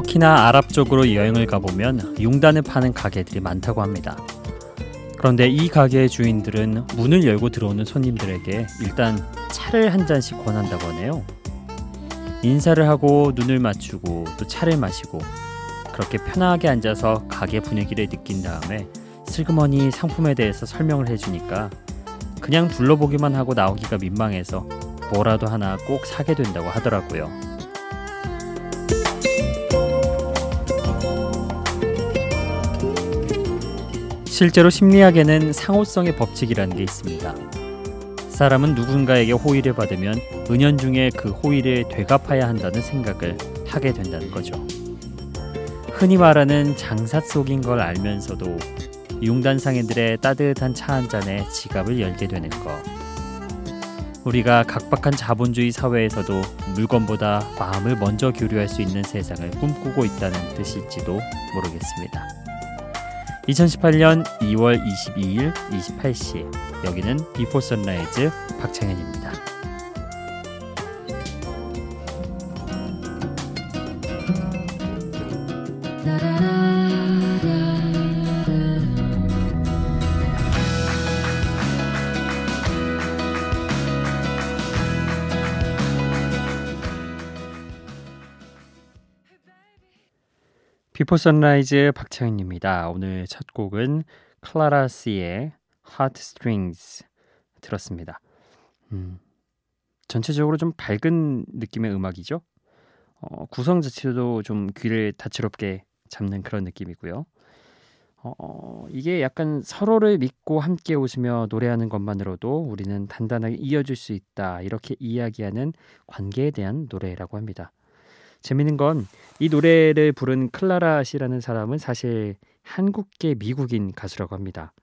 터키나 아랍 쪽으로 여행을 가보면 융단을 파는 가게들이 많다고 합니다. 그런데 이 가게의 주인들은 문을 열고 들어오는 손님들에게 일단 차를 한 잔씩 권한다고 하네요. 인사를 하고 눈을 맞추고 또 차를 마시고 그렇게 편하게 앉아서 가게 분위기를 느낀 다음에 슬그머니 상품에 대해서 설명을 해주니까 그냥 둘러보기만 하고 나오기가 민망해서 뭐라도 하나 꼭 사게 된다고 하더라고요. 실제로 심리학에는 상호성의 법칙이라는 게 있습니다. 사람은 누군가에게 호의를 받으면 은연중에 그 호의를 되갚아야 한다는 생각을 하게 된다는 거죠. 흔히 말하는 장사 속인 걸 알면서도 융단상인들의 따뜻한 차 한 잔에 지갑을 열게 되는 것. 우리가 각박한 자본주의 사회에서도 물건보다 마음을 먼저 교류할 수 있는 세상을 꿈꾸고 있다는 뜻일지도 모르겠습니다. 2018년 2월 22일 28시 여기는 Before Sunrise 박창현입니다. Before Sunrise 박창현입니다. 오늘 첫 곡은 클라라 씨의 Heartstrings 들었습니다. 음, 전체적으로 좀 밝은 느낌의 음악이죠. 어, 구성 자체도 좀 귀를 다채롭게 잡는 그런 느낌이고요. 어, 이게 약간 서로를 믿고 함께 웃으며 노래하는 것만으로도 우리는 단단하게 이어질 수 있다 이렇게 이야기하는 관계에 대한 노래라고 합니다. 재밌는 건 이 노래를 부른 클라라 씨라는 사람은 사실 한국계 미국인 가수라고 합니다.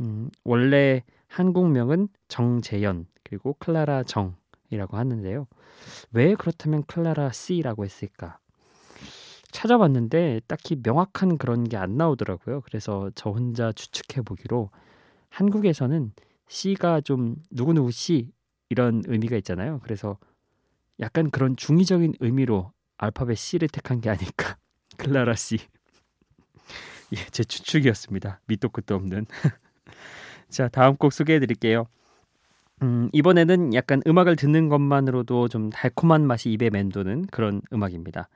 음, 원래 한국명은 정재현 그리고 클라라 정이라고 하는데요. 왜 그렇다면 클라라 C라고 했을까? 찾아봤는데 딱히 명확한 그런 게 안 나오더라고요. 그래서 저 혼자 추측해 보기로 한국에서는 C가 좀 누구누구 C 이런 의미가 있잖아요. 그래서 약간 그런 중의적인 의미로 알파벳 C를 택한 게 아닐까. 클라라 C. 예, 제 추측이었습니다. 밑도 끝도 없는. 자, 다음 곡 소개해 드릴게요. 음, 이번에는 약간 음악을 듣는 것만으로도 좀 달콤한 맛이 입에 맴도는 그런 음악입니다.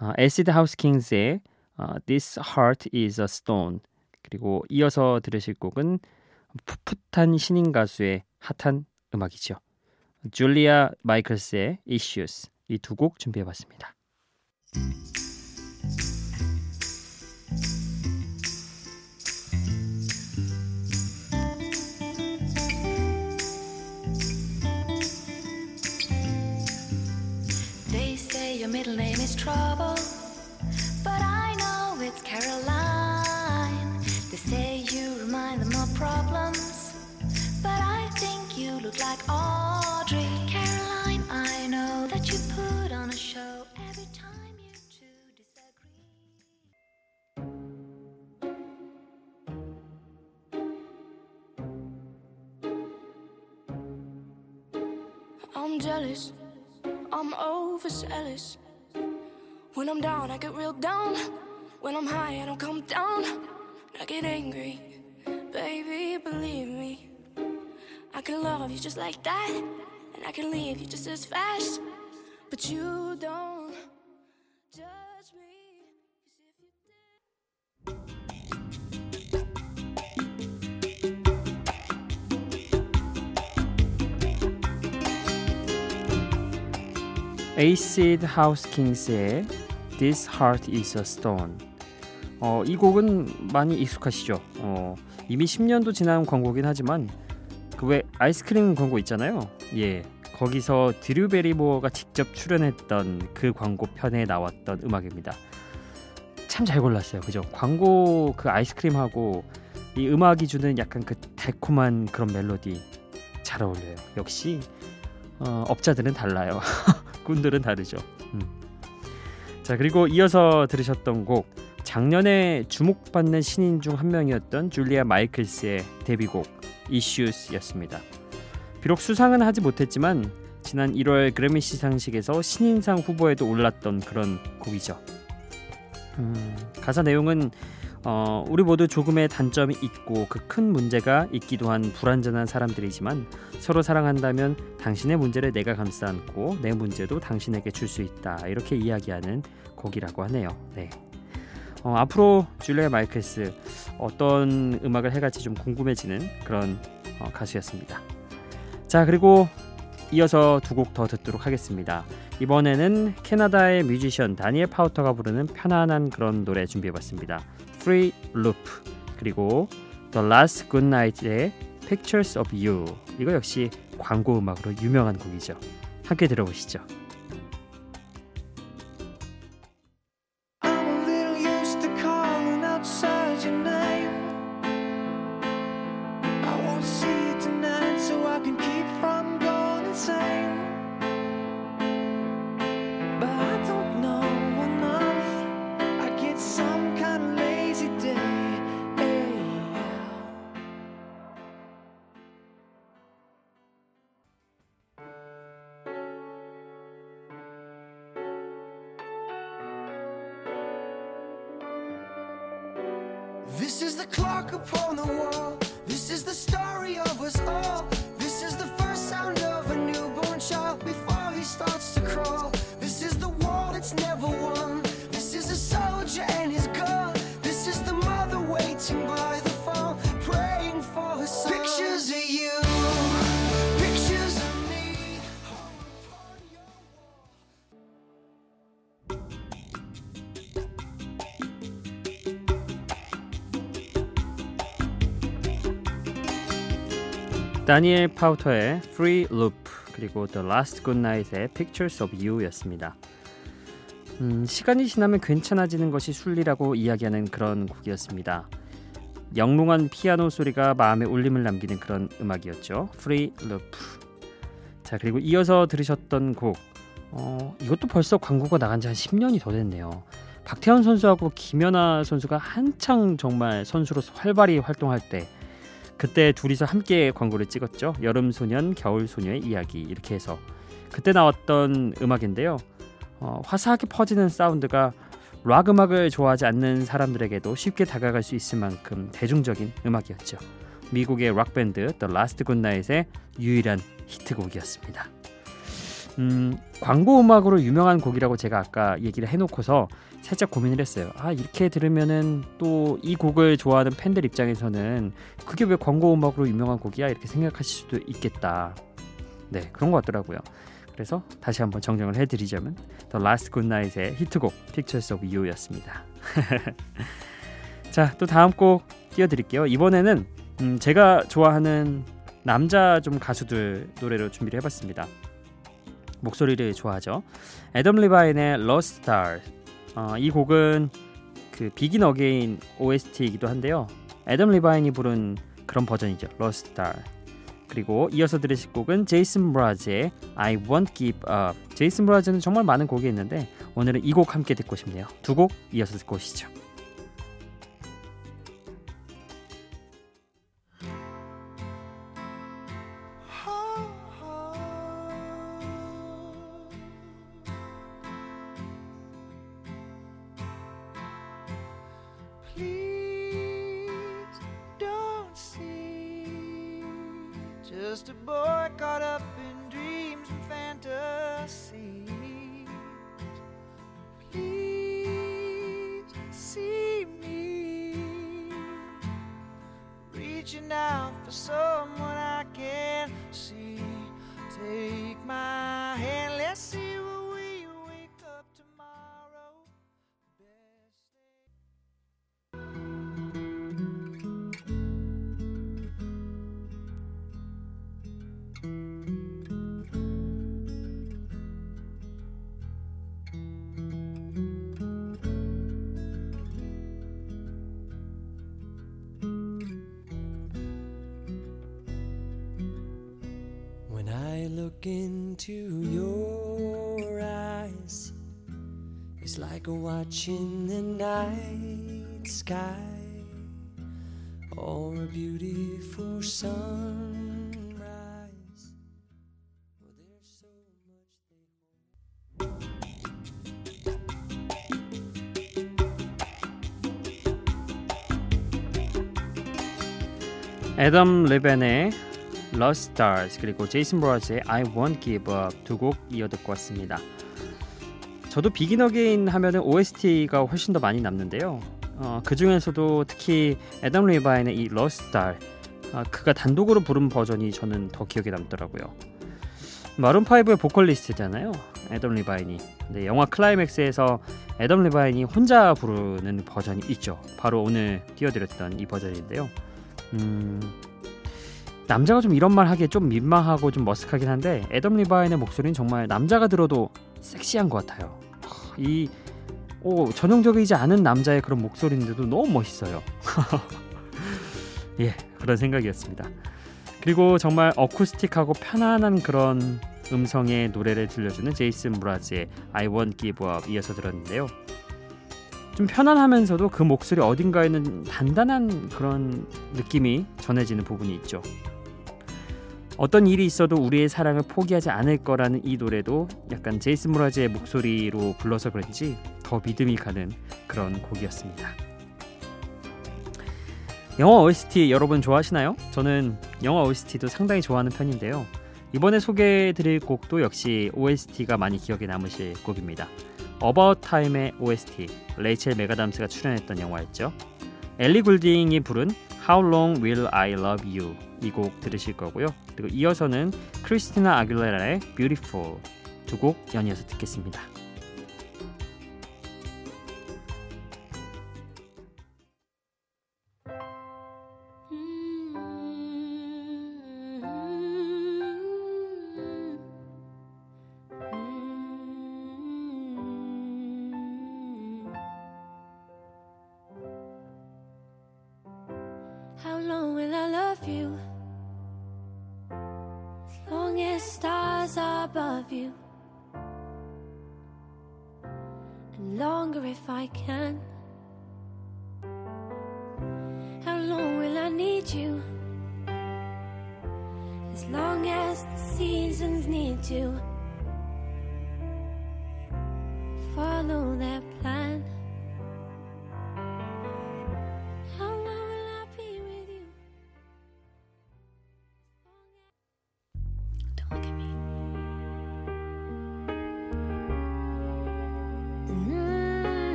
어, Acid House Kings의 어, This Heart is a Stone 그리고 이어서 들으실 곡은 풋풋한 신인 가수의 핫한 음악이죠. 줄리아 마이클스의 Issues 이 두 곡 준비해봤습니다. I'm jealous. I'm overzealous. When I'm down, I get real down. When I'm high, I don't come down. I get angry. Baby, believe me. I can love you just like that. And I can leave you just as fast. But you don't Acid House Kings의 This Heart is a Stone. 어, 이 곡은 많이 익숙하시죠? 어, 이미 10년도 지난 광고긴 하지만 그 왜 아이스크림 광고 있잖아요. 예. 거기서 드류 베리모어가 직접 출연했던 그 광고 편에 나왔던 음악입니다. 참 잘 골랐어요. 그죠? 광고 그 아이스크림하고 이 음악이 주는 약간 그 달콤한 그런 멜로디 잘 어울려요. 역시 어, 업자들은 달라요. 꾼들은 다르죠. 음. 자 그리고 이어서 들으셨던 곡 작년에 주목받는 신인 중 한 명이었던 줄리아 마이클스의 데뷔곡 Issues였습니다. 비록 수상은 하지 못했지만 지난 1월 그래미 시상식에서 신인상 후보에도 올랐던 그런 곡이죠. 음, 가사 내용은 어, 우리 모두 조금의 단점이 있고 그 큰 문제가 있기도 한 불완전한 사람들이지만 서로 사랑한다면 당신의 문제를 내가 감싸 안고 내 문제도 당신에게 줄 수 있다 이렇게 이야기하는 곡이라고 하네요. 네. 어, 앞으로 줄리아 마이클스 어떤 음악을 해갈지 좀 궁금해지는 그런 어, 가수였습니다. 자 그리고 이어서 두 곡 더 듣도록 하겠습니다. 이번에는 캐나다의 뮤지션 다니엘 파우터가 부르는 편안한 그런 노래 준비해봤습니다. Free Loop 그리고 The Last Good Night의 Pictures of You 이거 역시 광고 음악으로 유명한 곡이죠. 함께 들어보시죠. This is the clock upon the wall. This is the story of us all. This is the first sound of a newborn child before he starts to crawl. This is the war that's never won. 다니엘 파우터의 Free Loop 그리고 The Last Good Night의 Pictures of You였습니다. 음, 시간이 지나면 괜찮아지는 것이 순리라고 이야기하는 그런 곡이었습니다. 영롱한 피아노 소리가 마음에 울림을 남기는 그런 음악이었죠. Free Loop. 자 그리고 이어서 들으셨던 곡 어, 이것도 벌써 광고가 나간 지 한 10년이 더 됐네요. 박태환 선수하고 김연아 선수가 한창 정말 선수로서 활발히 활동할 때 그때 둘이서 함께 광고를 찍었죠. 여름 소년, 겨울 소녀의 이야기 이렇게 해서 그때 나왔던 음악인데요. 어, 화사하게 퍼지는 사운드가 락 음악을 좋아하지 않는 사람들에게도 쉽게 다가갈 수 있을 만큼 대중적인 음악이었죠. 미국의 락 밴드 The Last Good Night의 유일한 히트곡이었습니다. 음, 광고 음악으로 유명한 곡이라고 제가 아까 얘기를 해놓고서 살짝 고민을 했어요. 아 이렇게 들으면은 또 이 곡을 좋아하는 팬들 입장에서는 그게 왜 광고 음악으로 유명한 곡이야 이렇게 생각하실 수도 있겠다. 네 그런 것 같더라고요. 그래서 다시 한번 정정을 해드리자면 The Last Good Night의 히트곡 Pictures of You였습니다. 자 또 다음 곡 띄워드릴게요. 이번에는 음, 제가 좋아하는 남자 좀 가수들 노래로 준비를 해봤습니다. 목소리를 좋아하죠. 애덤 리바인의 Lost Star. 어, 이 곡은 그 Begin Again OST이기도 한데요. 애덤 리바인이 부른 그런 버전이죠. Lost Star. 그리고 이어서 들으실 곡은 제이슨 므라즈의 I Won't Give Up. 제이슨 므라즈는 정말 많은 곡이 있는데 오늘은 이 곡 함께 듣고 싶네요. 두 곡 이어서 듣고 오시죠. Reaching out for someone I can see. Take my hand, When I look into your eyes, it's like watching the night sky or a beautiful sunrise. Oh, well, so 애덤 리바인의 Lost Stars 그리고 제이슨 므라즈의 I Won't Give Up 두 곡 이어 듣고 왔습니다. 저도 Begin Again 하면은 OST가 훨씬 더 많이 남는데요. 어, 그 중에서도 특히 애덤 리바인의 이 Lost Star 아, 그가 단독으로 부른 버전이 저는 더 기억에 남더라고요. Maroon 5의 보컬리스트잖아요. 애덤 리바인이. 근데 영화 클라이맥스에서 애덤 리바인이 혼자 부르는 버전이 있죠. 바로 오늘 띄워드렸던 이 버전인데요. 음, 남자가 좀 이런 말 하기에 좀 민망하고 좀 머쓱하긴 한데 애덤 리바인의 목소리는 정말 남자가 들어도 섹시한 것 같아요. 이 오, 전형적이지 않은 남자의 그런 목소리인데도 너무 멋있어요. 예, 그런 생각이었습니다. 그리고 정말 어쿠스틱하고 편안한 그런 음성의 노래를 들려주는 제이슨 브라즈의 I Won't Give Up 이어서 들었는데요. 좀 편안하면서도 그 목소리 어딘가에는 단단한 그런 느낌이 전해지는 부분이 있죠. 어떤 일이 있어도 우리의 사랑을 포기하지 않을 거라는 이 노래도 약간 제이슨 브라즈의 목소리로 불러서 그런지 더 믿음이 가는 그런 곡이었습니다. 영화 OST 여러분 좋아하시나요? 저는 영화 OST도 상당히 좋아하는 편인데요. 이번에 소개해드릴 곡도 역시 OST가 많이 기억에 남으실 곡입니다. About Time의 OST, 레이첼 메가담스가 출연했던 영화였죠. 엘리 굴딩이 부른 How Long Will I Love You 이 곡 들으실 거고요. 그리고 이어서는 크리스티나 아길레라의 Beautiful 두 곡 연이어서 듣겠습니다. I can.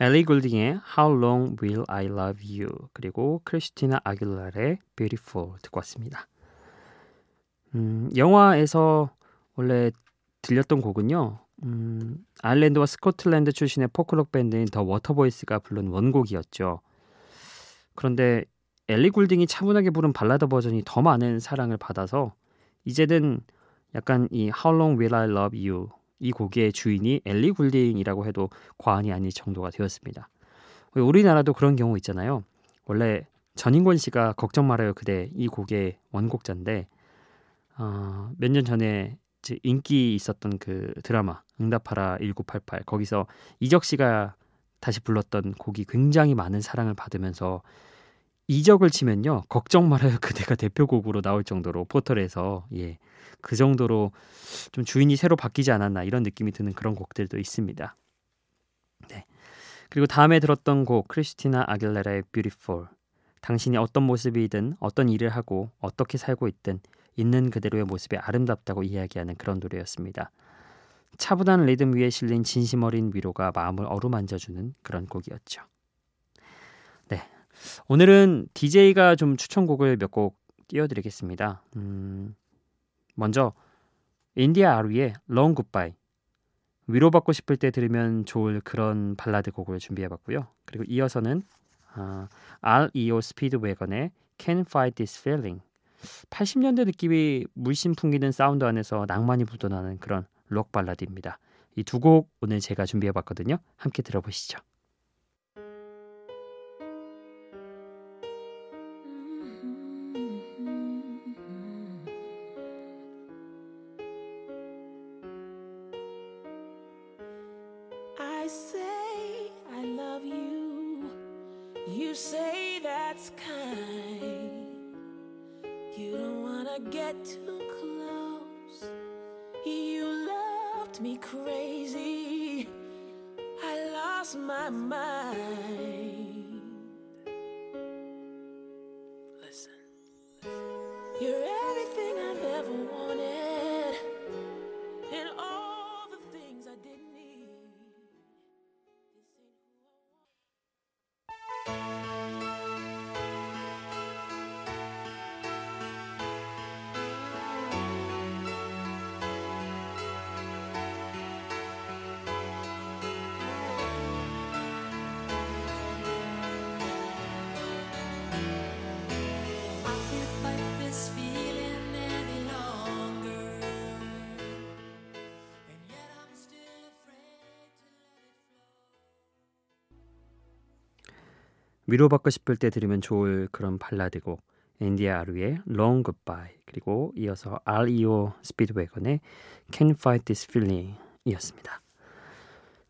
엘리 굴딩의 How Long Will I Love You 그리고 크리스티나 아길레라의 Beautiful 듣고 왔습니다. 음, 영화에서 원래 들렸던 곡은요. 음, 아일랜드와 스코틀랜드 출신의 포크록 밴드인 The Waterboys가 부른 원곡이었죠. 그런데 엘리 굴딩이 차분하게 부른 발라드 버전이 더 많은 사랑을 받아서 이제는 약간 이 How Long Will I Love You 이 곡의 주인이 엘리 굴딩이라고 해도 과언이 아닐 정도가 되었습니다. 우리나라도 그런 경우 있잖아요. 원래 전인권 씨가 걱정 말아요 그대 이 곡의 원곡자인데 어, 몇 년 전에 인기 있었던 그 드라마 응답하라 1988 거기서 이적 씨가 다시 불렀던 곡이 굉장히 많은 사랑을 받으면서 이적을 치면요 걱정 말아요 그대가 대표곡으로 나올 정도로 포털에서 예 그 정도로 좀 주인이 새로 바뀌지 않았나 이런 느낌이 드는 그런 곡들도 있습니다. 네. 그리고 다음에 들었던 곡 크리스티나 아길레라의 Beautiful. 당신이 어떤 모습이든 어떤 일을 하고 어떻게 살고 있든 있는 그대로의 모습이 아름답다고 이야기하는 그런 노래였습니다. 차분한 리듬 위에 실린 진심 어린 위로가 마음을 어루만져주는 그런 곡이었죠. 네. 오늘은 DJ가 좀 추천곡을 몇 곡 띄워드리겠습니다. 음, 먼저 인디아 아리의 Long Goodbye 위로받고 싶을 때 들으면 좋을 그런 발라드 곡을 준비해봤고요. 그리고 이어서는 아, REO 스피드웨건의 Can't Fight This Feeling 80년대 느낌이 물씬 풍기는 사운드 안에서 낭만이 묻어나는 그런 록 발라드입니다. 이 두 곡 오늘 제가 준비해봤거든요. 함께 들어보시죠. You say that's kind. You don't wanna get too close. You loved me crazy. I lost my mind. 위로받고 싶을 때 들으면 좋을 그런 발라드곡 인디아 아리의 Long Goodbye 그리고 이어서 REO 스피드웨건의 Can't Fight This Feeling 이었습니다.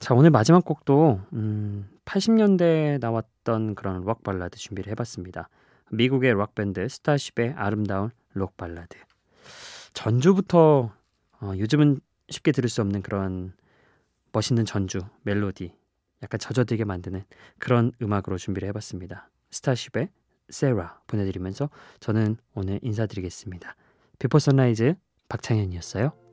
자 오늘 마지막 곡도 음, 80년대에 나왔던 그런 록 발라드 준비를 해봤습니다. 미국의 록 밴드 Starship의 아름다운 록 발라드. 전주부터 어, 요즘은 쉽게 들을 수 없는 그런 멋있는 전주 멜로디 약간 젖어들게 만드는 그런 음악으로 준비를 해봤습니다. Starship의 Sara 보내드리면서 저는 오늘 인사드리겠습니다. Before Sunrise 박창현이었어요.